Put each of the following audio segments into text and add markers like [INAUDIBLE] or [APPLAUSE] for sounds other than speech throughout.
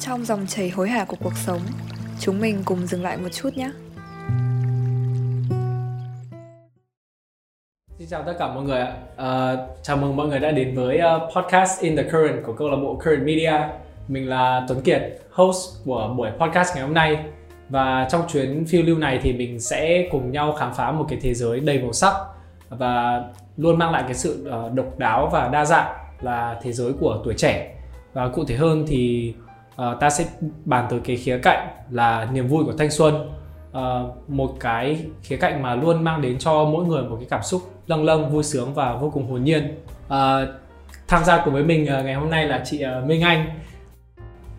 Trong dòng chảy hối hả của cuộc sống, chúng mình cùng dừng lại một chút nhé. Xin chào tất cả mọi người ạ. Uh, chào mừng mọi người đã đến với uh, podcast In the Current của câu lạc bộ Current Media. Mình là Tuấn Kiệt, host của buổi podcast ngày hôm nay. Và trong chuyến phiêu lưu này thì mình sẽ cùng nhau khám phá một cái thế giới đầy màu sắc và luôn mang lại cái sự uh, độc đáo và đa dạng là thế giới của tuổi trẻ. Và cụ thể hơn thì uh, ta sẽ bàn tới cái khía cạnh là niềm vui của thanh xuân. Uh, một cái khía cạnh mà luôn mang đến cho mỗi người một cái cảm xúc lâng lâng vui sướng và vô cùng hồn nhiên. Uh, tham gia cùng với mình uh, ngày hôm nay là chị uh, Minh Anh.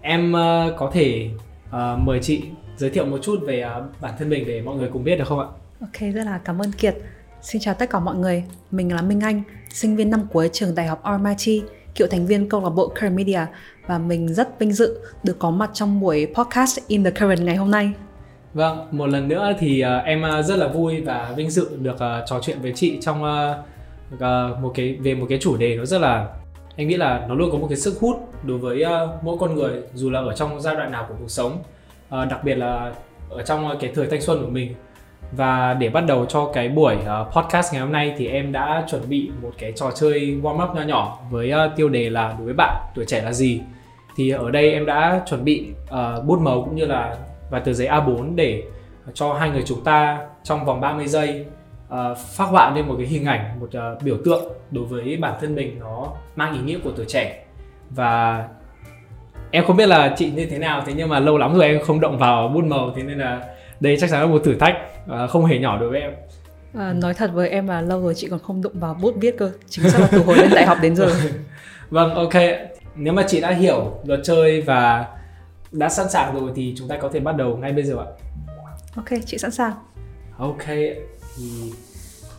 Em uh, có thể uh, mời chị giới thiệu một chút về uh, bản thân mình để mọi người cùng biết được không ạ? Ok, rất là cảm ơn Kiệt. Xin chào tất cả mọi người, mình là Minh Anh, sinh viên năm cuối trường Đại học Almighty, cựu thành viên câu lạc bộ Current Media và mình rất vinh dự được có mặt trong buổi podcast In the Current ngày hôm nay. Vâng, một lần nữa thì uh, em à, rất là vui và vinh dự được uh, trò chuyện với chị trong uh, uh, một cái về một cái chủ đề nó rất là anh nghĩ là nó luôn có một cái sức hút đối với uh, mỗi con người dù là ở trong giai đoạn nào của cuộc sống, uh, đặc biệt là ở trong uh, cái thời thanh xuân của mình. Và để bắt đầu cho cái buổi ờ, podcast ngày hôm nay thì em đã chuẩn bị một cái trò chơi warm up nho nhỏ với ờ, tiêu đề là đối với bạn tuổi trẻ là gì. Thì ở đây em đã chuẩn bị uh, bút màu cũng như là và tờ giấy A4 để cho hai người chúng ta trong vòng 30 giây uh, phát họa lên một cái hình ảnh, một uh, biểu tượng đối với bản thân mình nó mang ý nghĩa của tuổi trẻ và em không biết là chị như thế nào thế nhưng mà lâu lắm rồi em không động vào bút màu thế nên là đây chắc chắn là một thử thách uh, không hề nhỏ đối với em. À, nói thật với em là lâu rồi chị còn không đụng vào bút viết cơ. Chính xác là từ hồi lên đại học đến giờ. [LAUGHS] Vâng ok. Nếu mà chị đã hiểu luật chơi và đã sẵn sàng rồi thì chúng ta có thể bắt đầu ngay bây giờ ạ. Ok chị sẵn sàng. Ok thì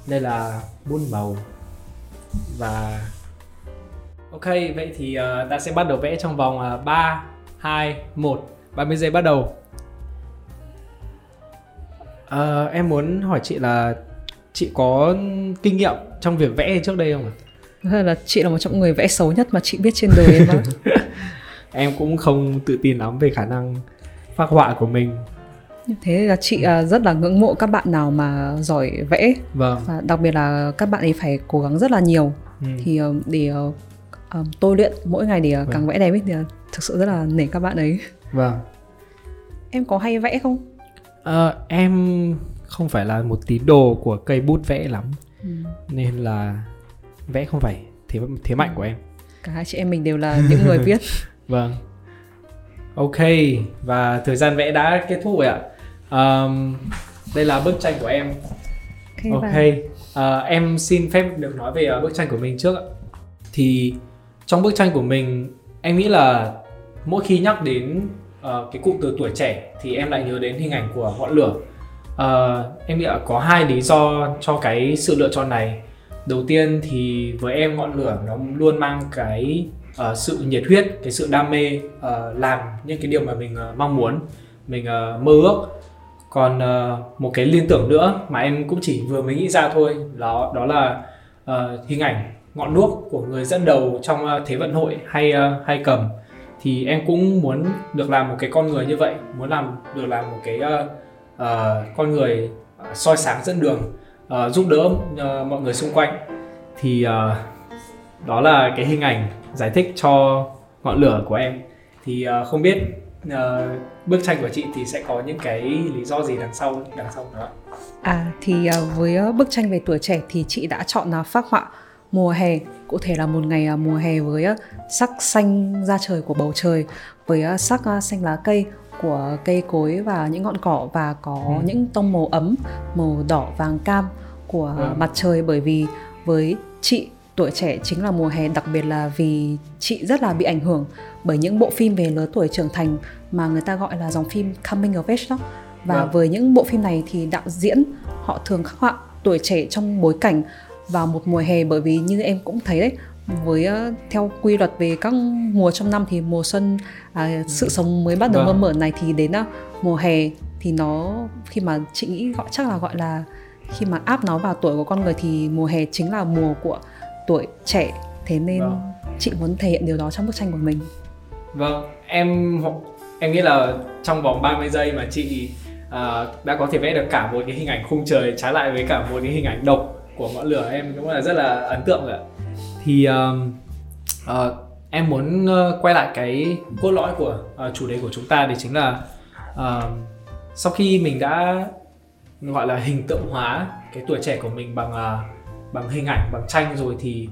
đây là bút màu và ok vậy thì uh, ta sẽ bắt đầu vẽ trong vòng uh, 3 2 1 30 giây bắt đầu uh, em muốn hỏi chị là chị có kinh nghiệm trong việc vẽ trước đây không ạ? Thật là chị là một trong người vẽ xấu nhất mà chị biết trên đời em [LAUGHS] em cũng không tự tin lắm về khả năng phác họa của mình. Như thế là chị à, rất là ngưỡng mộ các bạn nào mà giỏi vẽ. Vâng. Và đặc biệt là các bạn ấy phải cố gắng rất là nhiều. Ừ. thì ờ, để uh, tôi luyện mỗi ngày để vâng. càng vẽ đẹp ấy thì thực sự rất là nể các bạn ấy. Vâng. Em có hay vẽ không à, em không phải là một tín đồ của cây bút vẽ lắm ừ. nên là vẽ không phải thế thế mạnh của em cả hai chị em mình đều là những người viết [LAUGHS] Vâng. Ok, và thời gian vẽ đã kết thúc rồi ạ. Um, đây là bức tranh của em. Ok, okay. Uh, em xin phép được nói về uh, bức tranh của mình trước ạ. Thì trong bức tranh của mình, em nghĩ là mỗi khi nhắc đến uh, cái cụm từ tuổi trẻ thì em lại nhớ đến hình ảnh của ngọn lửa. Uh, em nghĩ là có hai lý do cho cái sự lựa chọn này. Đầu tiên thì với em ngọn lửa nó luôn mang cái uh, sự nhiệt huyết cái sự đam mê uh, làm những cái điều mà mình uh, mong muốn mình uh, mơ ước còn uh, một cái liên tưởng nữa mà em cũng chỉ vừa mới nghĩ ra thôi đó đó là uh, hình ảnh ngọn đuốc của người dẫn đầu trong uh, thế vận hội hay uh, hay cầm thì em cũng muốn được làm một cái con người như vậy muốn làm được làm một cái uh, uh, con người ờ, soi sáng dẫn đường uh, giúp đỡ uh, mọi người xung quanh. Thì uh, đó là cái hình ảnh giải thích cho ngọn lửa của em. Thì uh, không biết uh, bức tranh của chị thì sẽ có những cái lý do gì đằng sau đằng sau đó? À thì uh, với bức tranh về tuổi trẻ thì chị đã chọn uh, phác họa mùa hè cụ thể là một ngày uh, mùa hè với uh, sắc xanh da trời của bầu trời với uh, sắc xanh lá cây của cây cối và những ngọn cỏ và có ừ. những tông màu ấm màu đỏ vàng cam của ừ. mặt trời bởi vì với chị tuổi trẻ chính là mùa hè đặc biệt là vì chị rất là bị ảnh hưởng bởi những bộ phim về lứa tuổi trưởng thành mà người ta gọi là dòng phim coming of age đó và yeah. Vâng. với những bộ phim này thì đạo diễn họ thường khắc họa tuổi trẻ trong bối cảnh vào một mùa hè bởi vì như em cũng thấy đấy với uh, theo quy luật về các mùa trong năm thì mùa xuân à, sự sống mới bắt đầu vâng. mơ mở này thì đến uh, mùa hè thì nó khi mà chị nghĩ gọi chắc là gọi là khi mà áp nó vào tuổi của con người thì mùa hè chính là mùa của tuổi trẻ thế nên vâng. chị muốn thể hiện điều đó trong bức tranh của mình vâng em em nghĩ là trong vòng 30 giây mà chị uh, đã có thể vẽ được cả một cái hình ảnh khung trời trái lại với cả một cái hình ảnh độc của ngọn lửa em cũng là rất là ấn tượng rồi thì uh, uh, em muốn uh, quay lại cái cốt lõi của uh, chủ đề của chúng ta thì chính là uh, sau khi mình đã gọi là hình tượng hóa cái tuổi trẻ của mình bằng uh, bằng hình ảnh bằng tranh rồi thì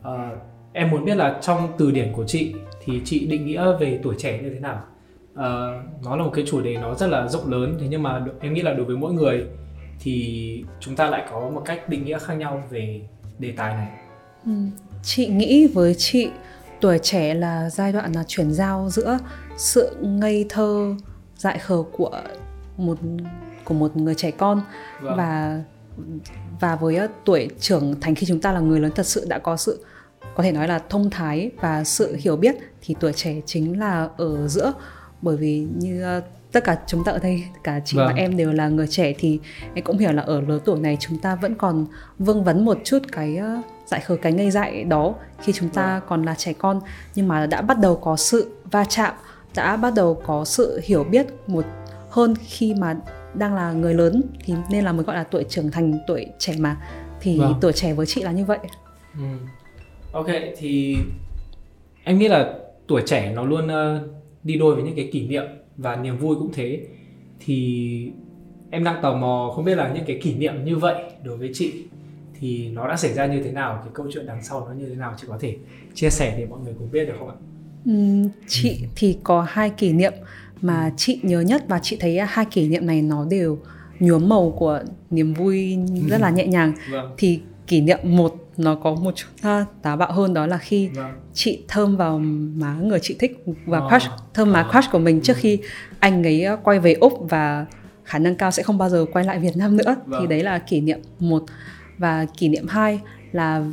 uh, em muốn biết là trong từ điển của chị thì chị định nghĩa về tuổi trẻ như thế nào? Uh, nó là một cái chủ đề nó rất là rộng lớn thế nhưng mà em nghĩ là đối với mỗi người thì chúng ta lại có một cách định nghĩa khác nhau về đề tài này ừ. chị nghĩ với chị tuổi trẻ là giai đoạn là chuyển giao giữa sự ngây thơ dại khờ của một của một người trẻ con vâng. và và với tuổi trưởng thành khi chúng ta là người lớn thật sự đã có sự có thể nói là thông thái và sự hiểu biết thì tuổi trẻ chính là ở giữa bởi vì như ờ, tất cả chúng ta ở đây cả chị vâng. và em đều là người trẻ thì em cũng hiểu là ở lứa tuổi này chúng ta vẫn còn vương vấn một chút cái uh, dại khờ cái ngây dại đó khi chúng ta vâng. còn là trẻ con nhưng mà đã bắt đầu có sự va chạm đã bắt đầu có sự hiểu biết một hơn khi mà đang là người lớn thì nên là mới gọi là tuổi trưởng thành tuổi trẻ mà thì vâng. tuổi trẻ với chị là như vậy ừ. ok thì em nghĩ là tuổi trẻ nó luôn uh, đi đôi với những cái kỷ niệm và niềm vui cũng thế thì em đang tò mò không biết là những cái kỷ niệm như vậy đối với chị thì nó đã xảy ra như thế nào cái câu chuyện đằng sau nó như thế nào chị có thể chia sẻ để mọi người cùng biết được không ạ? Ừ, chị thì có hai kỷ niệm mà chị nhớ nhất và chị thấy hai kỷ niệm này nó đều nhuốm màu của niềm vui rất là nhẹ nhàng. Vâng. thì kỷ niệm một nó có một chút uh, táo bạo hơn đó là khi vâng. chị thơm vào má người chị thích và oh. crush thơm má crush của mình trước khi anh ấy quay về úc và khả năng cao sẽ không bao giờ quay lại Việt Nam nữa vâng. thì đấy là kỷ niệm một và kỷ niệm hai là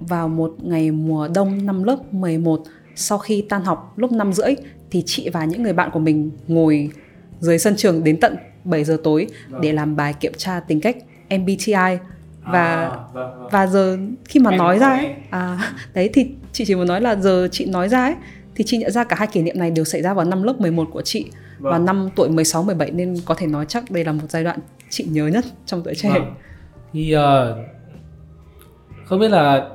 vào một ngày mùa đông năm lớp 11 sau khi tan học lúc 5 rưỡi thì chị và những người bạn của mình ngồi dưới sân trường đến tận 7 giờ tối vâng. để làm bài kiểm tra tính cách MBTI và à, vâng, vâng. và giờ khi mà em nói ra ấy, à đấy thì chị chỉ muốn nói là giờ chị nói ra ấy thì chị nhận ra cả hai kỷ niệm này đều xảy ra vào năm lớp 11 của chị vâng. và năm tuổi 16 17 nên có thể nói chắc đây là một giai đoạn chị nhớ nhất trong tuổi trẻ. Vâng. Thì uh, không biết là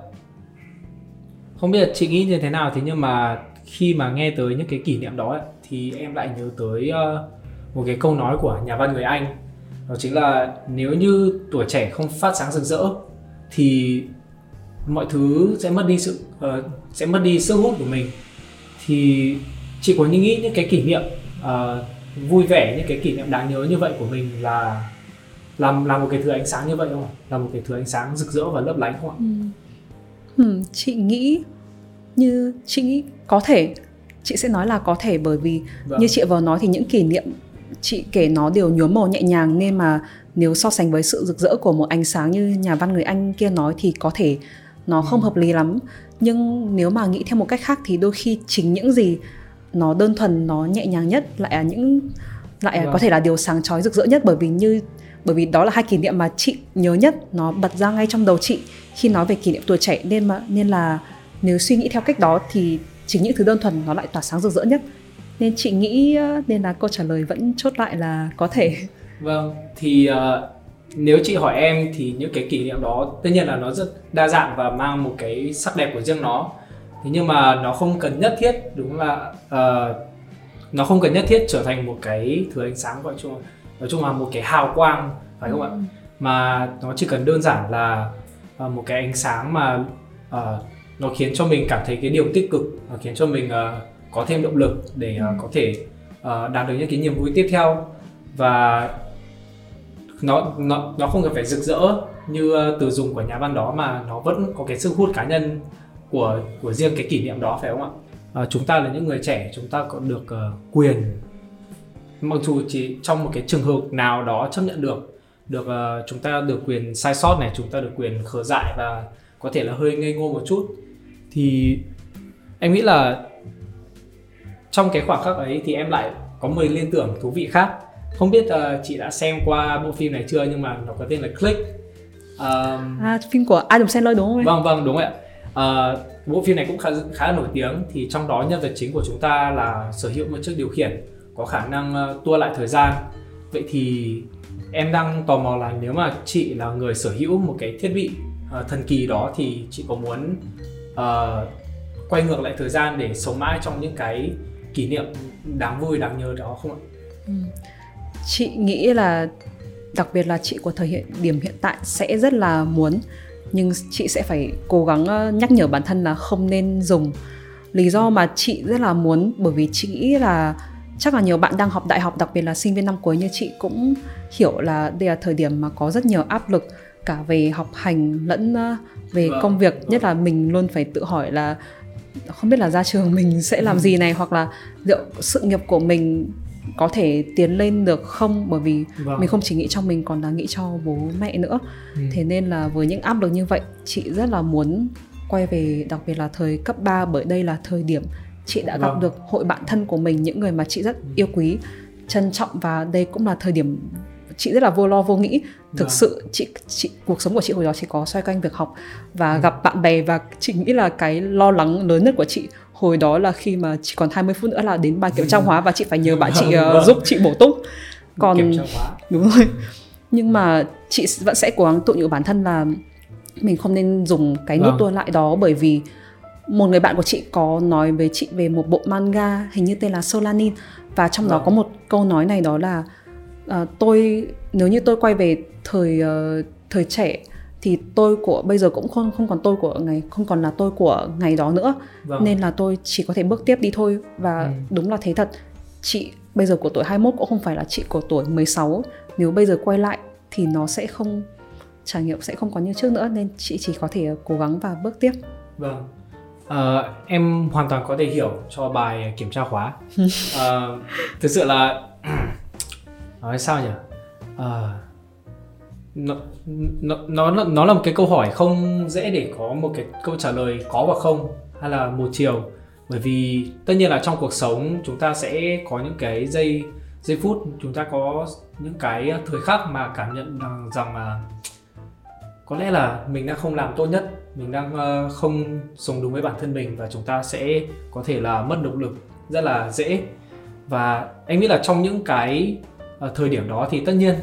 không biết là chị nghĩ như thế nào thì nhưng mà khi mà nghe tới những cái kỷ niệm đó ấy, thì em lại nhớ tới uh, một cái câu nói của nhà văn người Anh đó chính là nếu như tuổi trẻ không phát sáng rực rỡ thì mọi thứ sẽ mất đi sự uh, sẽ mất đi sức hút của mình thì chị có những nghĩ những cái kỷ niệm uh, vui vẻ những cái kỷ niệm đáng nhớ như vậy của mình là làm là một cái thứ ánh sáng như vậy không là một cái thứ ánh sáng rực rỡ và lấp lánh không ạ ừ. Ừ, chị nghĩ như chị nghĩ có thể chị sẽ nói là có thể bởi vì vâng. như chị vừa nói thì những kỷ niệm chị kể nó đều nhuốm màu nhẹ nhàng nên mà nếu so sánh với sự rực rỡ của một ánh sáng như nhà văn người anh kia nói thì có thể nó không ừ. hợp lý lắm nhưng nếu mà nghĩ theo một cách khác thì đôi khi chính những gì nó đơn thuần nó nhẹ nhàng nhất lại là những lại vâng. có thể là điều sáng chói rực rỡ nhất bởi vì như bởi vì đó là hai kỷ niệm mà chị nhớ nhất nó bật ra ngay trong đầu chị khi nói về kỷ niệm tuổi trẻ nên mà nên là nếu suy nghĩ theo cách đó thì chính những thứ đơn thuần nó lại tỏa sáng rực rỡ nhất nên chị nghĩ nên là câu trả lời vẫn chốt lại là có thể. Vâng thì uh, nếu chị hỏi em thì những cái kỷ niệm đó tất nhiên là nó rất đa dạng và mang một cái sắc đẹp của riêng nó. Thế nhưng mà nó không cần nhất thiết đúng là uh, nó không cần nhất thiết trở thành một cái thứ ánh sáng gọi chung nói chung là một cái hào quang phải không ừ. ạ mà nó chỉ cần đơn giản là uh, một cái ánh sáng mà uh, nó khiến cho mình cảm thấy cái điều tích cực nó khiến cho mình uh, có thêm động lực để uh, có thể uh, đạt được những cái niềm vui tiếp theo và nó nó nó không cần phải rực rỡ như uh, từ dùng của nhà văn đó mà nó vẫn có cái sức hút cá nhân của của riêng cái kỷ niệm đó phải không ạ? Uh, chúng ta là những người trẻ chúng ta có được uh, quyền mặc dù chỉ trong một cái trường hợp nào đó chấp nhận được được uh, chúng ta được quyền sai sót này chúng ta được quyền khờ dại và có thể là hơi ngây ngô một chút thì em nghĩ là trong cái khoảng khắc ấy thì em lại có một liên tưởng thú vị khác không biết uh, chị đã xem qua bộ phim này chưa nhưng mà nó có tên là Click um, à phim của Adam Sandler đúng không? Vâng vâng đúng ạ. uh, bộ phim này cũng khá, khá là nổi tiếng thì trong đó nhân vật chính của chúng ta là sở hữu một chiếc điều khiển có khả năng uh, tua lại thời gian vậy thì em đang tò mò là nếu mà chị là người sở hữu một cái thiết bị uh, thần kỳ đó thì chị có muốn uh, quay ngược lại thời gian để sống mãi trong những cái kỷ niệm đáng vui đáng nhớ đó không ạ? Ừ. Chị nghĩ là đặc biệt là chị của thời hiện điểm hiện tại sẽ rất là muốn nhưng chị sẽ phải cố gắng ờ, nhắc nhở bản thân là không nên dùng lý do mà chị rất là muốn bởi vì chị nghĩ là chắc là nhiều bạn đang học đại học đặc biệt là sinh viên năm cuối như chị cũng hiểu là đây là thời điểm mà có rất nhiều áp lực cả về học hành lẫn ờ, về vâng, công việc nhất là mình luôn phải tự hỏi là không biết là ra trường mình sẽ làm gì này hoặc là liệu sự nghiệp của mình có thể tiến lên được không bởi vì vâng. mình không chỉ nghĩ cho mình còn là nghĩ cho bố mẹ nữa ừ. thế nên là với những áp lực như vậy chị rất là muốn quay về đặc biệt là thời cấp 3 bởi đây là thời điểm chị đã vâng. gặp được hội bạn thân của mình những người mà chị rất ừ. yêu quý trân trọng và đây cũng là thời điểm chị rất là vô lo vô nghĩ thực vâng. sự chị chị cuộc sống của chị hồi đó chỉ có xoay quanh việc học và ừ. gặp bạn bè và chị nghĩ là cái lo lắng lớn nhất của chị hồi đó là khi mà chỉ còn 20 phút nữa là đến bài kiểm tra hóa và chị phải nhờ bạn chị uh, [LAUGHS] giúp chị bổ túc còn đúng rồi nhưng mà chị vẫn sẽ cố gắng tự nhủ bản thân là mình không nên dùng cái nút vâng. tua lại đó bởi vì một người bạn của chị có nói với chị về một bộ manga hình như tên là Solanin và trong đó vâng. có một câu nói này đó là uh, tôi nếu như tôi quay về thời uh, thời trẻ thì tôi của bây giờ cũng không không còn tôi của ngày không còn là tôi của ngày đó nữa. Vâng. nên là tôi chỉ có thể bước tiếp đi thôi và ừ. đúng là thế thật. Chị bây giờ của tuổi 21 cũng không phải là chị của tuổi 16 nếu bây giờ quay lại thì nó sẽ không trải nghiệm sẽ không còn như trước nữa. Nên chị chỉ có thể cố gắng và bước tiếp. Vâng. Uh, em hoàn toàn có thể hiểu cho bài kiểm tra khóa. Uh, [LAUGHS] thực sự là nói sao nhỉ? À, nó, nó nó nó là một cái câu hỏi không dễ để có một cái câu trả lời có và không hay là một chiều. Bởi vì tất nhiên là trong cuộc sống chúng ta sẽ có những cái giây giây phút chúng ta có những cái thời khắc mà cảm nhận rằng, rằng là có lẽ là mình đang không làm tốt nhất mình đang ờ, không sống đúng với bản thân mình và chúng ta sẽ có thể là mất động lực rất là dễ. Và anh nghĩ là trong những cái Ờ, thời điểm đó thì tất nhiên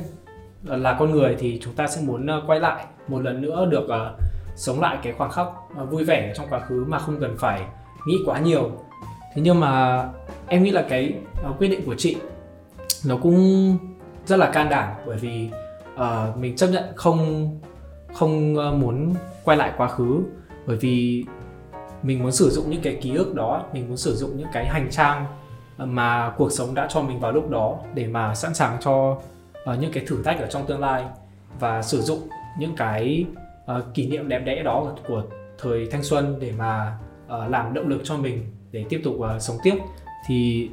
là con người thì chúng ta sẽ muốn ờ, quay lại một lần nữa được uh, sống lại cái khoảnh khắc uh, vui vẻ trong quá khứ mà không cần phải nghĩ quá nhiều. Thế nhưng mà em nghĩ là cái uh, quyết định của chị nó cũng rất là can đảm bởi vì uh, mình chấp nhận không không uh, muốn quay lại quá khứ. Bởi vì mình muốn sử dụng những cái ký ức đó mình muốn sử dụng những cái hành trang mà cuộc sống đã cho mình vào lúc đó để mà sẵn sàng cho uh, những cái thử thách ở trong tương lai và sử dụng những cái uh, kỷ niệm đẹp đẽ đó của thời thanh xuân để mà uh, làm động lực cho mình để tiếp tục uh, sống tiếp. Thì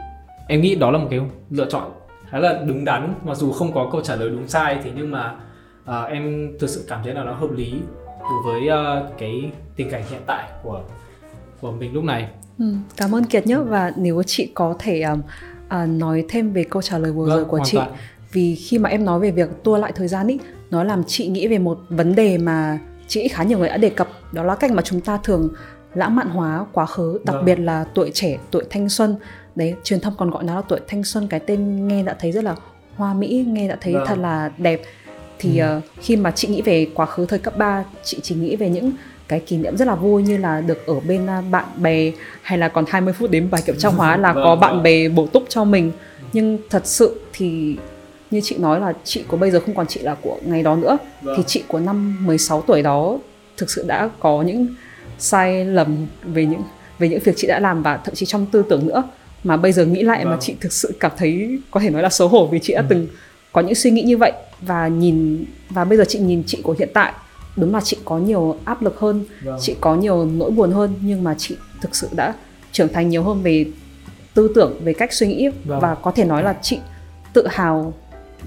em nghĩ đó là một cái lựa chọn khá là đúng đắn. Mặc dù không có câu trả lời đúng sai thì nhưng mà uh, em thực sự cảm thấy là nó hợp lý đối với uh, cái tình cảnh hiện tại của của mình lúc này. Ừ, cảm ơn Kiệt nhé và nếu chị có thể um, uh, nói thêm về câu trả lời vừa vâng, rồi của chị toàn vì khi mà em nói về việc tua lại thời gian ý nó làm chị nghĩ về một vấn đề mà chị khá nhiều người đã đề cập đó là cách mà chúng ta thường lãng mạn hóa quá khứ đặc vâng. biệt là tuổi trẻ tuổi thanh xuân đấy truyền thông còn gọi nó là tuổi thanh xuân cái tên nghe đã thấy rất là hoa mỹ nghe đã thấy vâng. thật là đẹp thì ừ. uh, khi mà chị nghĩ về quá khứ thời cấp 3 chị chỉ nghĩ về những cái kỷ niệm rất là vui như là được ở bên uh, bạn bè hay là còn 20 phút đến bài kiểm tra hóa là [LAUGHS] vâng, có bạn vâng. bè bổ túc cho mình nhưng thật sự thì như chị nói là chị của bây giờ không còn chị là của ngày đó nữa vâng. thì chị của năm 16 tuổi đó thực sự đã có những sai lầm về những về những việc chị đã làm và thậm chí trong tư tưởng nữa mà bây giờ nghĩ lại vâng. mà chị thực sự cảm thấy có thể nói là xấu hổ vì chị đã ừ. từng có những suy nghĩ như vậy và nhìn và bây giờ chị nhìn chị của hiện tại đúng là chị có nhiều áp lực hơn vâng. chị có nhiều nỗi buồn hơn nhưng mà chị thực sự đã trưởng thành nhiều hơn về tư tưởng về cách suy nghĩ vâng. và có thể nói là chị tự hào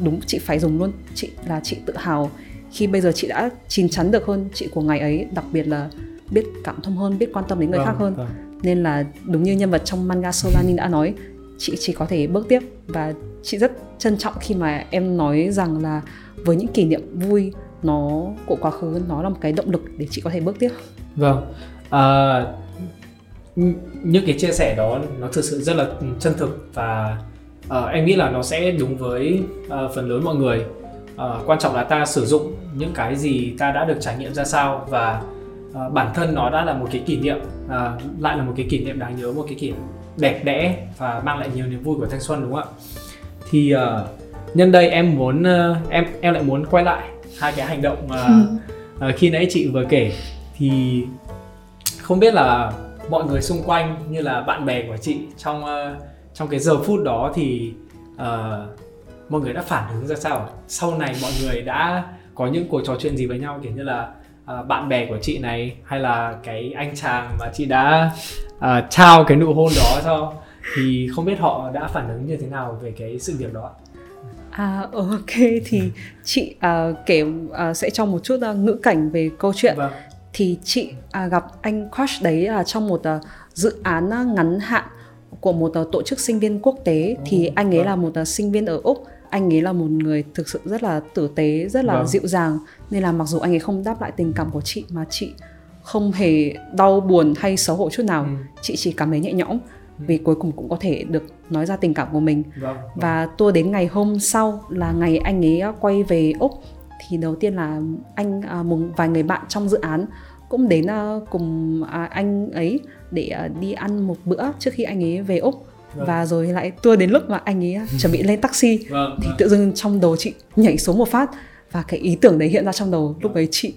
đúng chị phải dùng luôn chị là chị tự hào khi bây giờ chị đã chín chắn được hơn chị của ngày ấy đặc biệt là biết cảm thông hơn biết quan tâm đến người vâng, khác hơn vâng. nên là đúng như nhân vật trong manga Solanin đã nói chị chỉ có thể bước tiếp và chị rất trân trọng khi mà em nói rằng là với những kỷ niệm vui nó của quá khứ nó là một cái động lực để chị có thể bước tiếp. Vâng. À, những cái chia sẻ đó nó thực sự rất là chân thực và uh, em nghĩ là nó sẽ đúng với uh, phần lớn mọi người. Uh, quan trọng là ta sử dụng những cái gì ta đã được trải nghiệm ra sao và uh, bản thân nó đã là một cái kỷ niệm uh, lại là một cái kỷ niệm đáng nhớ một cái kỷ niệm đẹp đẽ và mang lại nhiều niềm vui của thanh xuân đúng không ạ? Thì uh, nhân đây em muốn uh, em em lại muốn quay lại hai cái hành động mà uh, khi nãy chị vừa kể thì không biết là mọi người xung quanh như là bạn bè của chị trong uh, trong cái giờ phút đó thì uh, mọi người đã phản ứng ra sao? Sau này mọi người đã có những cuộc trò chuyện gì với nhau? Kiểu như là uh, bạn bè của chị này hay là cái anh chàng mà chị đã uh, trao cái nụ hôn đó cho thì không biết họ đã phản ứng như thế nào về cái sự việc đó À ok thì chị uh, kể uh, sẽ cho một chút uh, ngữ cảnh về câu chuyện. Vâng. Thì chị uh, gặp anh crush đấy là trong một uh, dự án uh, ngắn hạn của một uh, tổ chức sinh viên quốc tế oh, thì anh ấy vâng. là một uh, sinh viên ở Úc anh ấy là một người thực sự rất là tử tế rất là vâng. dịu dàng nên là mặc dù anh ấy không đáp lại tình cảm của chị mà chị không hề đau buồn hay xấu hổ chút nào ừ. chị chỉ cảm thấy nhẹ nhõm ừ. Vì cuối cùng cũng có thể được nói ra tình cảm của mình vâng, vâng. và tour đến ngày hôm sau là ngày anh ấy quay về úc thì đầu tiên là anh à, một vài người bạn trong dự án cũng đến à, cùng à, anh ấy để à, đi ăn một bữa trước khi anh ấy về úc Vâng. và rồi lại tour đến lúc mà anh ấy [LAUGHS] chuẩn bị lên taxi vâng, thì vâng. tự dưng trong đầu chị nhảy xuống một phát và cái ý tưởng đấy hiện ra trong đầu lúc ấy chị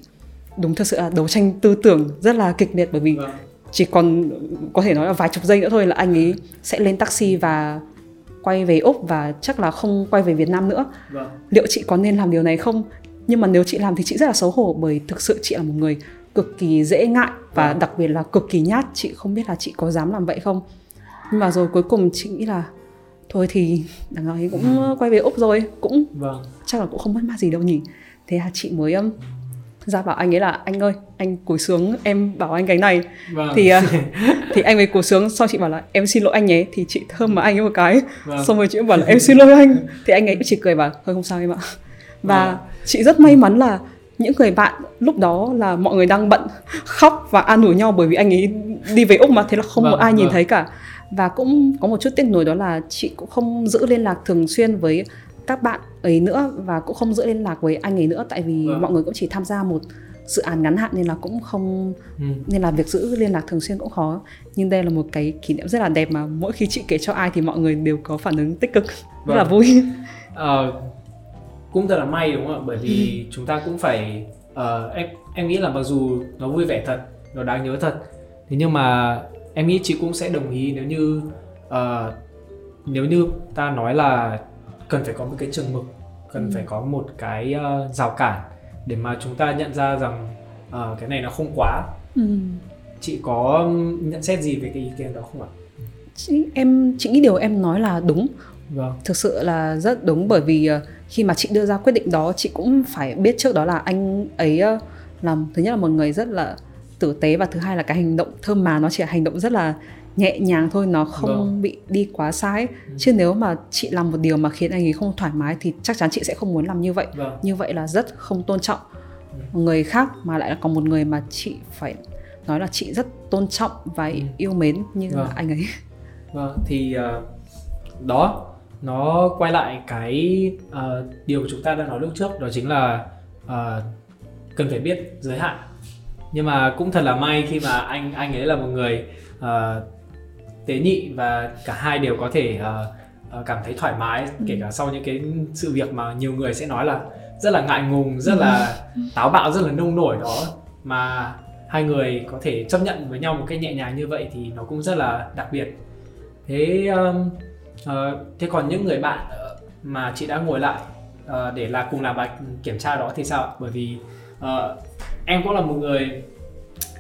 đúng thật sự là đấu tranh tư tưởng rất là kịch liệt bởi vì vâng. Chỉ còn có thể nói là vài chục giây nữa thôi là anh ấy sẽ lên taxi và quay về úc và chắc là không quay về việt nam nữa vâng. liệu chị có nên làm điều này không nhưng mà nếu chị làm thì chị rất là xấu hổ bởi thực sự chị là một người cực kỳ dễ ngại và vâng. đặc biệt là cực kỳ nhát chị không biết là chị có dám làm vậy không nhưng mà rồi cuối cùng chị nghĩ là thôi thì đằng nào cũng ừ. quay về úc rồi cũng vâng. chắc là cũng không mất mát gì đâu nhỉ thế là chị mới um, ra bảo anh ấy là anh ơi anh cúi xuống em bảo anh cái này vâng. thì uh, thì anh mới cúi xuống sau chị bảo là em xin lỗi anh nhé thì chị thơm vào anh ấy một cái vâng. xong rồi chị cũng bảo là em xin lỗi anh thì anh ấy chỉ cười bảo thôi không sao em ạ và vâng. chị rất may mắn là những người bạn lúc đó là mọi người đang bận khóc và an ủi nhau bởi vì anh ấy đi về úc mà thế là không vâng, một ai vâng. nhìn thấy cả và cũng có một chút tiếc nuối đó là chị cũng không giữ liên lạc thường xuyên với các bạn ấy nữa và cũng không giữ liên lạc với anh ấy nữa tại vì vâng. mọi người cũng chỉ tham gia một dự án ngắn hạn nên là cũng không ừ. nên là việc giữ liên lạc thường xuyên cũng khó nhưng đây là một cái kỷ niệm rất là đẹp mà mỗi khi chị kể cho ai thì mọi người đều có phản ứng tích cực vâng. rất là vâng. vui ờ, cũng thật là may đúng không ạ bởi vì ừ. chúng ta cũng phải uh, em em nghĩ là mặc dù nó vui vẻ thật nó đáng nhớ thật thế nhưng mà em nghĩ chị cũng sẽ đồng ý nếu như uh, nếu như ta nói là cần phải có một cái trường mực cần ừ. phải có một cái uh, rào cản để mà chúng ta nhận ra rằng uh, cái này nó không quá ừ. chị có nhận xét gì về cái ý kiến đó không ạ chị, em chị nghĩ điều em nói là đúng vâng. thực sự là rất đúng bởi vì uh, khi mà chị đưa ra quyết định đó chị cũng phải biết trước đó là anh ấy làm thứ nhất là một người rất là tử tế và thứ hai là cái hành động thơm mà nó chỉ là hành động rất là nhẹ nhàng thôi nó không vâng. bị đi quá sai ừ. chứ nếu mà chị làm một điều mà khiến anh ấy không thoải mái thì chắc chắn chị sẽ không muốn làm như vậy vâng. như vậy là rất không tôn trọng ừ. người khác mà lại là còn một người mà chị phải nói là chị rất tôn trọng và ừ. yêu mến như vâng. là anh ấy [LAUGHS] vâng thì uh, đó nó quay lại cái uh, điều chúng ta đã nói lúc trước đó chính là uh, cần phải biết giới hạn nhưng mà cũng thật là may khi mà anh anh ấy là một người uh, tế nhị và cả hai đều có thể uh, cảm thấy thoải mái ừ. kể cả sau những cái sự việc mà nhiều người sẽ nói là rất là ngại ngùng rất là ừ. táo bạo rất là nông nổi đó mà hai người có thể chấp nhận với nhau một cách nhẹ nhàng như vậy thì nó cũng rất là đặc biệt thế um, uh, thế còn những người bạn mà chị đã ngồi lại uh, để là cùng làm bài kiểm tra đó thì sao bởi vì uh, em cũng là một người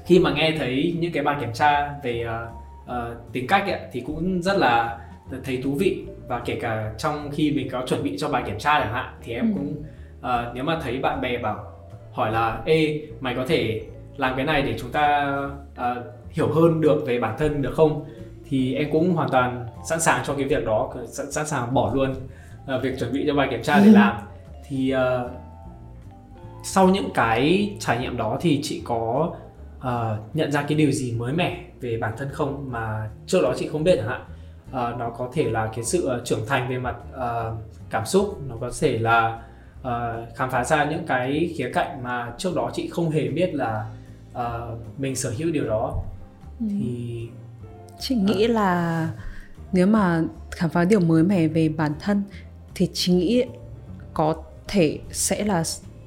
khi mà nghe thấy những cái bài kiểm tra về uh, uh, tính cách ấy, thì cũng rất là thấy thú vị và kể cả trong khi mình có chuẩn bị cho bài kiểm tra chẳng hạn thì em ừ. cũng uh, nếu mà thấy bạn bè bảo hỏi là ê mày có thể làm cái này để chúng ta uh, hiểu hơn được về bản thân được không thì em cũng hoàn toàn sẵn sàng cho cái việc đó sẵn, sẵn sàng bỏ luôn uh, việc chuẩn bị cho bài kiểm tra để ừ. làm thì uh, sau những cái trải nghiệm đó thì chị có uh, nhận ra cái điều gì mới mẻ về bản thân không mà trước đó chị không biết chẳng hạn. Uh, nó có thể là cái sự uh, trưởng thành về mặt uh, cảm xúc nó có thể là uh, khám phá ra những cái khía cạnh mà trước đó chị không hề biết là uh, mình sở hữu điều đó. Ừ. thì chị nghĩ uh, là nếu mà khám phá điều mới mẻ về bản thân thì chị nghĩ có thể sẽ là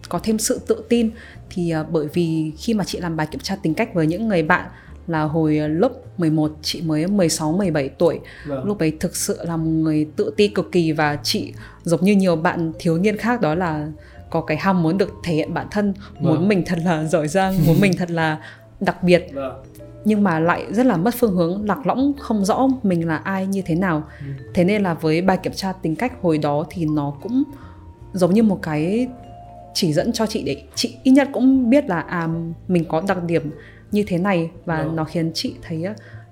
có thêm sự tự tin. Thì uh, bởi vì khi mà chị làm bài kiểm tra tính cách với những người bạn là hồi lớp 11 chị mới 16 17 tuổi. Vâng. Lúc ấy thực sự là một người tự ti cực kỳ và chị giống như nhiều bạn thiếu niên khác đó là có cái ham muốn được thể hiện bản thân, vâng. muốn mình thật là giỏi giang, muốn mình thật là đặc biệt. Vâng. Nhưng mà lại rất là mất phương hướng, lạc lõng không rõ mình là ai như thế nào. Ừ. Thế nên là với bài kiểm tra tính cách hồi đó thì nó cũng giống như một cái chỉ dẫn cho chị để chị ít nhất cũng biết là à mình có đặc điểm như thế này và ừ. nó khiến chị thấy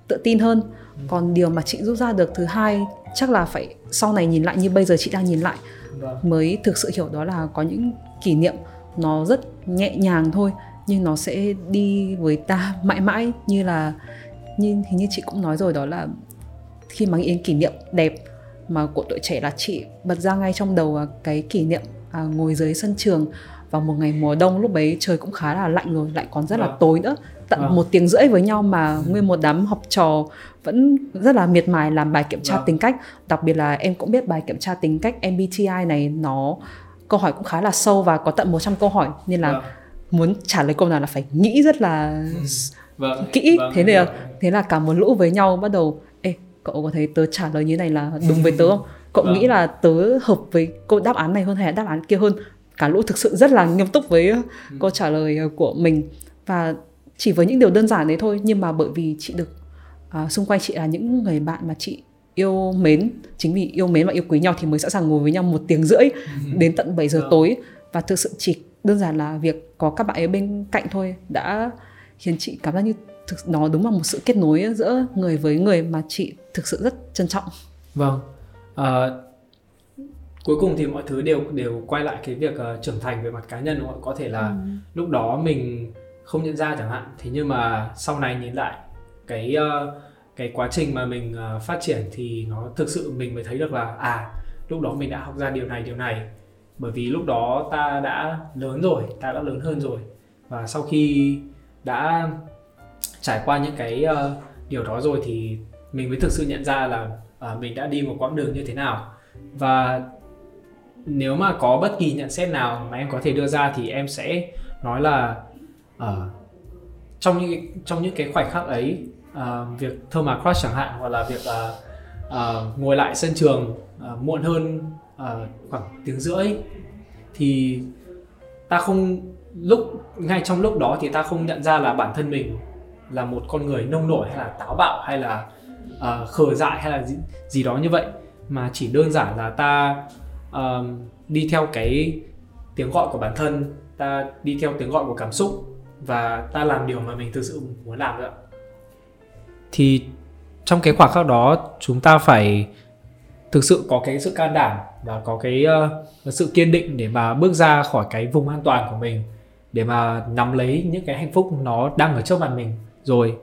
tự tin hơn ừ. còn điều mà chị rút ra được thứ hai chắc là phải sau này nhìn lại như bây giờ chị đang nhìn lại vâng. mới thực sự hiểu đó là có những kỷ niệm nó rất nhẹ nhàng thôi nhưng nó sẽ đi với ta [LAUGHS] mãi mãi như là như thì như chị cũng nói rồi đó là khi mà nghĩ đến kỷ niệm đẹp mà của tuổi trẻ là chị bật ra ngay trong đầu cái kỷ niệm à, ngồi dưới sân trường vào một ngày mùa đông lúc đấy trời cũng khá là lạnh rồi lại còn rất là vâng. tối nữa tận vâng. một tiếng rưỡi với nhau mà nguyên một đám học trò vẫn rất là miệt mài làm bài kiểm tra vâng. tính cách đặc biệt là em cũng biết bài kiểm tra tính cách MBTI này nó câu hỏi cũng khá là sâu và có tận 100 câu hỏi nên là vâng. muốn trả lời câu nào là phải nghĩ rất là [LAUGHS] vâng. kỹ vâng. thế nên là thế là cả một lũ với nhau bắt đầu ê cậu có thấy tớ trả lời như này là đúng với tớ không cậu vâng. nghĩ là tớ hợp với câu đáp án này hơn hay là đáp án kia hơn cả lũ thực sự rất là nghiêm túc với ừ. câu trả lời của mình và chỉ với những điều đơn giản đấy thôi nhưng mà bởi vì chị được uh, xung quanh chị là những người bạn mà chị yêu mến chính vì yêu mến và yêu quý nhau thì mới sẵn sàng ngồi với nhau một tiếng rưỡi [LAUGHS] đến tận 7 giờ dạ. tối và thực sự chỉ đơn giản là việc có các bạn ấy bên cạnh thôi đã khiến chị cảm giác như thực nó đúng là một sự kết nối giữa người với người mà chị thực sự rất trân trọng vâng à, cuối cùng thì mọi thứ đều đều quay lại cái việc uh, trưởng thành về mặt cá nhân đúng không? có thể là ừ. lúc đó mình không nhận ra chẳng hạn thế nhưng mà sau này nhìn lại cái uh, cái quá trình mà mình uh, phát triển thì nó thực sự mình mới thấy được là à lúc đó mình đã học ra điều này điều này bởi vì lúc đó ta đã lớn rồi ta đã lớn hơn rồi và sau khi đã trải qua những cái uh, điều đó rồi thì mình mới thực sự nhận ra là uh, mình đã đi một quãng đường như thế nào và nếu mà có bất kỳ nhận xét nào mà em có thể đưa ra thì em sẽ nói là ở uh, trong những trong những cái khoảnh khắc ấy uh, việc thơ mà crush chẳng hạn hoặc là việc uh, uh, ngồi lại sân trường uh, muộn hơn uh, khoảng tiếng rưỡi thì ta không lúc ngay trong lúc đó thì ta không nhận ra là bản thân mình là một con người nông nổi hay là táo bạo hay là uh, khờ dại hay là gì, gì đó như vậy mà chỉ đơn giản là ta uh, đi theo cái tiếng gọi của bản thân ta đi theo tiếng gọi của cảm xúc và ta làm điều mà mình thực sự muốn làm nữa thì trong cái khoảng khắc đó chúng ta phải thực sự có cái sự can đảm và có cái uh, sự kiên định để mà bước ra khỏi cái vùng an toàn của mình để mà nắm lấy những cái hạnh phúc nó đang ở trước mặt mình. Rồi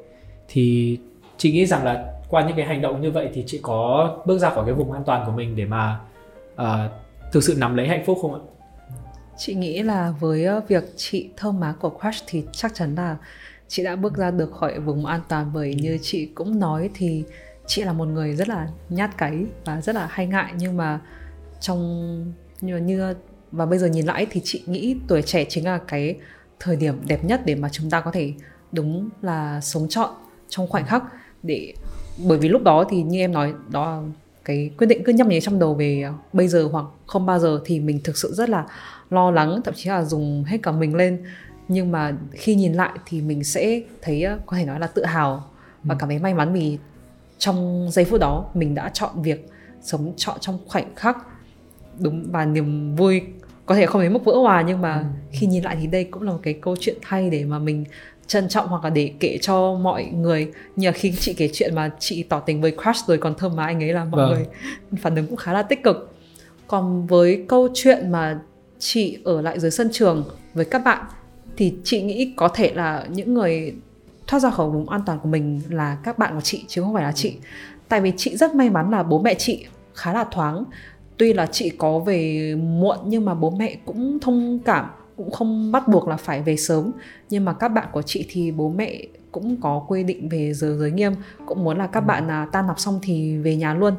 thì chị nghĩ rằng là qua những cái hành động như vậy thì chị có bước ra khỏi cái vùng an toàn của mình để mà uh, thực sự nắm lấy hạnh phúc không ạ? Chị nghĩ là với ờ, việc chị thơm má của crush thì chắc chắn là chị đã bước ra được khỏi vùng an toàn bởi như chị cũng nói thì chị là một người rất là nhát cái và rất là hay ngại. Nhưng mà trong như như và bây giờ nhìn lại thì chị nghĩ tuổi trẻ chính là cái thời điểm đẹp nhất để mà chúng ta có thể đúng là sống trọn trong khoảnh khắc. Để bởi vì lúc đó thì như em nói đó cái quyết định cứ nhấp nháy trong đầu về ờ, bây giờ hoặc không bao giờ thì mình thực sự rất là lo lắng thậm chí là dùng hết cả mình lên nhưng mà khi nhìn lại thì mình sẽ thấy ờ, có thể nói là tự hào và ừ. cảm thấy may mắn vì trong giây phút đó mình đã chọn việc sống chọn trong khoảnh khắc đúng và niềm vui có thể không đến mức vỡ hòa nhưng mà ừ. khi nhìn lại thì đây cũng là một cái câu chuyện hay để mà mình trân trọng hoặc là để kể cho mọi người. Nhờ khi chị kể chuyện mà chị tỏ tình với crush rồi còn thơm má anh ấy là mọi vâng. người phản ứng cũng khá là tích cực. Còn với câu chuyện mà chị ở lại dưới sân trường với các bạn thì chị nghĩ có thể là những người thoát ra khỏi vùng an toàn của mình là các bạn của chị chứ không phải là chị. Tại vì chị rất may mắn là bố mẹ chị khá là thoáng. Tuy là chị có về muộn nhưng mà bố mẹ cũng thông cảm cũng không bắt buộc là phải về sớm. Nhưng mà các bạn của chị thì bố mẹ cũng có quy định về giờ giới nghiêm cũng muốn là các bạn là tan học xong thì về nhà luôn.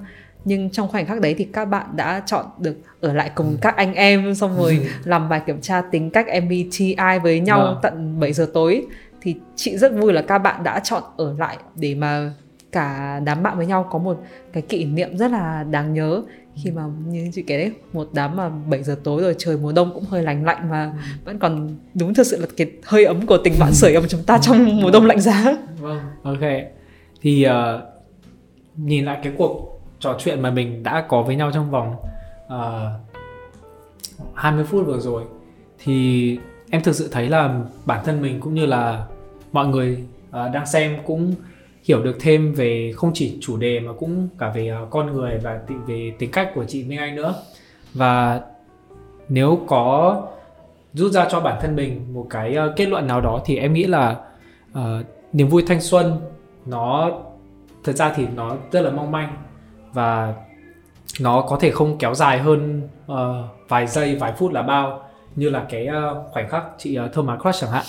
Nhưng trong khoảnh khắc đấy thì các bạn đã chọn được ở lại cùng các anh em xong rồi làm bài kiểm tra tính cách MBTI với nhau Vâng. tận 7 giờ tối. Thì chị rất vui là các bạn đã chọn ở lại để mà cả đám bạn với nhau có một cái kỷ niệm rất là đáng nhớ. Khi mà như chị kể đấy một đám mà 7 giờ tối rồi trời mùa đông cũng hơi lạnh lạnh mà vẫn còn đúng thực sự là cái hơi ấm của tình bạn sưởi ấm chúng ta trong mùa đông lạnh giá. Vâng, ok. Thì ờ, nhìn lại cái cuộc trò chuyện mà mình đã có với nhau trong vòng ờ, 20 phút vừa rồi thì em thực sự thấy là bản thân mình cũng như là mọi người ờ, đang xem cũng hiểu được thêm về không chỉ chủ đề mà cũng cả về à, con người và t- về tính cách của chị Minh Anh nữa. Và nếu có rút ra cho bản thân mình một cái à, kết luận nào đó thì em nghĩ là uh, niềm vui thanh xuân nó thật ra thì nó rất là mong manh và nó có thể không kéo dài hơn uh, vài giây vài phút là bao như là cái uh, khoảnh khắc chị uh, Thomas Crush chẳng hạn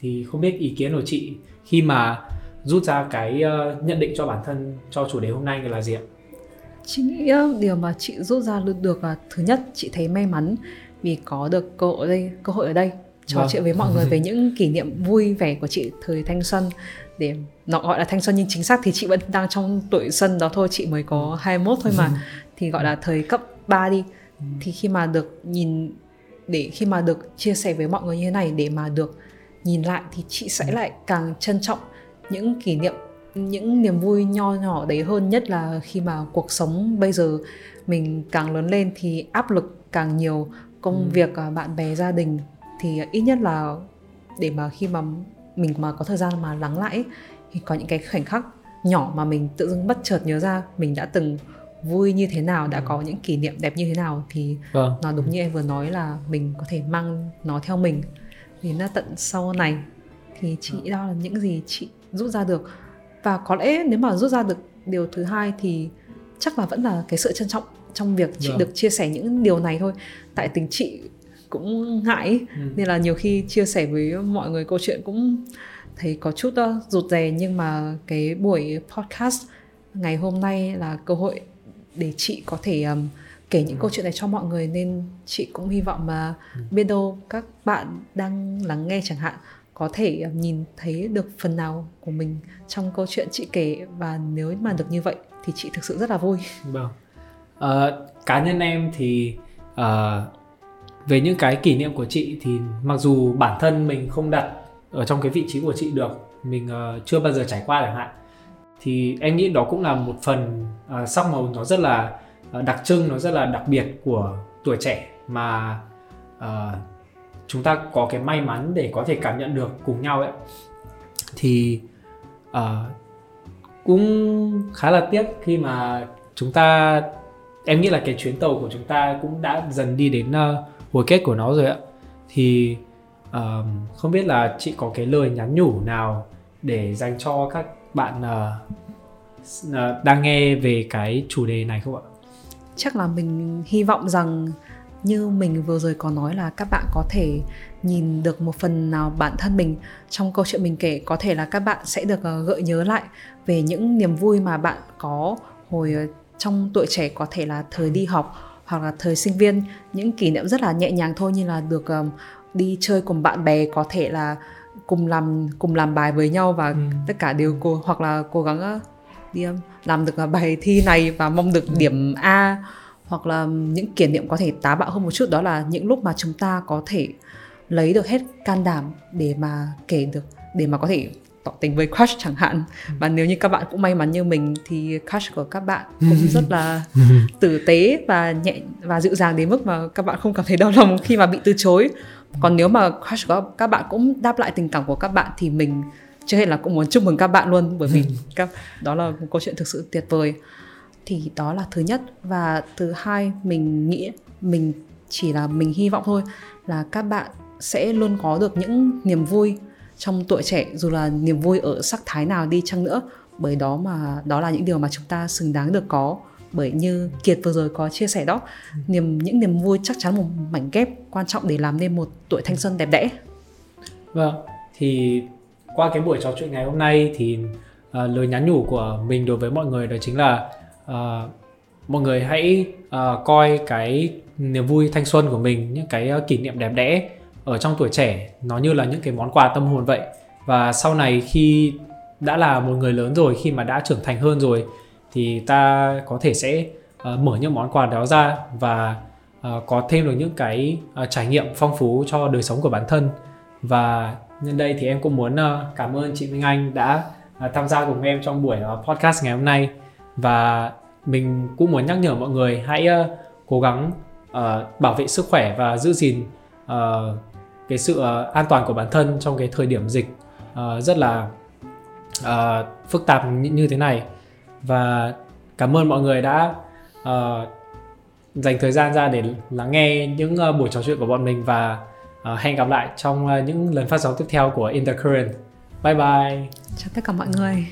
thì không biết ý kiến của chị khi mà rút ra cái ờ, nhận định cho bản thân cho chủ đề hôm nay là gì ạ? Chị nghĩ á, điều mà chị rút ra được được là thứ nhất chị thấy may mắn vì có được cơ hội ở đây, cơ hội ở đây trò Vâng. chuyện với mọi người về [LAUGHS] những kỷ niệm vui vẻ của chị thời thanh xuân. Để nó gọi là thanh xuân nhưng chính xác thì chị vẫn đang trong tuổi xuân đó thôi chị mới có 21 thôi mà. [LAUGHS] Thì gọi là thời cấp 3 đi. Thì khi mà được nhìn để khi mà được chia sẻ với mọi người như thế này để mà được nhìn lại thì chị sẽ lại càng trân trọng những kỷ niệm những niềm vui nho nhỏ đấy hơn nhất là khi mà cuộc sống bây giờ mình càng lớn lên thì áp lực càng nhiều công việc à, bạn bè gia đình thì ít nhất là để mà khi mà mình mà có thời gian mà lắng lại ấy, thì có những cái khoảnh khắc nhỏ mà mình tự dưng bất chợt nhớ ra mình đã từng vui như thế nào đã có những kỷ niệm đẹp như thế nào thì Vâng. nó đúng như em vừa nói là mình có thể mang nó theo mình. Đến tận sau này thì chị nghĩ đó là những gì chị rút ra được và có lẽ nếu mà rút ra được điều thứ hai thì chắc là vẫn là cái sự trân trọng trong việc chị Vâng. được chia sẻ những điều này thôi tại tình chị cũng ngại. Ừ. nên là nhiều khi chia sẻ với mọi người câu chuyện cũng thấy có chút uh, rụt rè nhưng mà cái buổi podcast ngày hôm nay là cơ hội để chị có thể um, kể những câu chuyện này cho mọi người nên chị cũng hy vọng mà biết đâu các bạn đang lắng nghe chẳng hạn có thể ờ, nhìn thấy được phần nào của mình trong câu chuyện chị kể và nếu mà được như vậy thì chị thực sự rất là vui Vâng. À, cá nhân em thì à, về những cái kỷ niệm của chị thì mặc dù bản thân mình không đặt ở trong cái vị trí của chị được, mình uh, chưa bao giờ trải qua chẳng hạn, thì em nghĩ đó cũng là một phần uh, sắc màu nó rất là uh, đặc trưng, nó rất là đặc biệt của tuổi trẻ mà uh, chúng ta có cái may mắn để có thể cảm nhận được cùng nhau ấy. Thì uh, cũng khá là tiếc khi mà chúng ta em nghĩ là cái chuyến tàu của chúng ta cũng đã dần đi đến uh, hồi kết của nó rồi ạ thì uh, không biết là chị có cái lời nhắn nhủ nào để dành cho các bạn uh, uh, đang nghe về cái chủ đề này không ạ chắc là mình hy vọng rằng như mình vừa rồi có nói là các bạn có thể nhìn được một phần nào bản thân mình. Trong câu chuyện mình kể có thể là các bạn sẽ được ờ, gợi nhớ lại về những niềm vui mà bạn có hồi ờ, trong tuổi trẻ có thể là thời đi học hoặc là thời sinh viên. Những kỷ niệm rất là nhẹ nhàng thôi như là được ờm, đi chơi cùng bạn bè có thể là cùng làm cùng làm bài với nhau và Ừ. tất cả đều cố hoặc là cố gắng ờ, đi làm được bài thi này và mong được điểm A hoặc là những kỷ niệm có thể tá bạo hơn một chút đó là những lúc mà chúng ta có thể lấy được hết can đảm để mà kể được để mà có thể tỏ tình với crush chẳng hạn. Và nếu như các bạn cũng may mắn như mình thì crush của các bạn cũng [LAUGHS] rất là tử tế và nhẹ và dịu dàng đến mức mà các bạn không cảm thấy đau lòng khi mà bị từ chối. Còn nếu mà crush của các bạn cũng đáp lại tình cảm của các bạn thì mình trước hết là cũng muốn chúc mừng các bạn luôn bởi vì [LAUGHS] các đó là một câu chuyện thực sự tuyệt vời thì đó là thứ nhất. Và thứ hai mình nghĩ mình chỉ là mình hy vọng thôi là các bạn sẽ luôn có được những niềm vui trong tuổi trẻ dù là niềm vui ở sắc thái nào đi chăng nữa. Bởi đó mà đó là những điều mà chúng ta xứng đáng được có. Bởi như Kiệt vừa rồi có chia sẻ đó niềm những niềm vui chắc chắn một mảnh ghép quan trọng để làm nên một tuổi thanh xuân đẹp đẽ. Vâng thì qua cái buổi trò chuyện ngày hôm nay thì uh, lời nhắn nhủ của mình đối với mọi người đó chính là uh, mọi người hãy uh, coi cái niềm vui thanh xuân của mình những cái uh, kỷ niệm đẹp đẽ ở trong tuổi trẻ nó như là những cái món quà tâm hồn vậy. Và sau này khi đã là một người lớn rồi khi mà đã trưởng thành hơn rồi thì ta có thể sẽ uh, mở những món quà đó ra và uh, có thêm được những cái uh, trải nghiệm phong phú cho đời sống của bản thân. Và nhân đây thì em cũng muốn uh, cảm ơn chị Minh Anh đã uh, tham gia cùng em trong buổi uh, podcast ngày hôm nay và mình cũng muốn nhắc nhở mọi người hãy uh, cố gắng uh, bảo vệ sức khỏe và giữ gìn uh, cái sự uh, an toàn của bản thân trong cái thời điểm dịch uh, rất là uh, phức tạp như, như thế này và cảm ơn mọi người đã uh, dành thời gian ra để lắng nghe những uh, buổi trò chuyện của bọn mình và uh, hẹn gặp lại trong uh, những lần phát sóng tiếp theo của Intercurrent. Bye bye. Chào tất cả mọi người.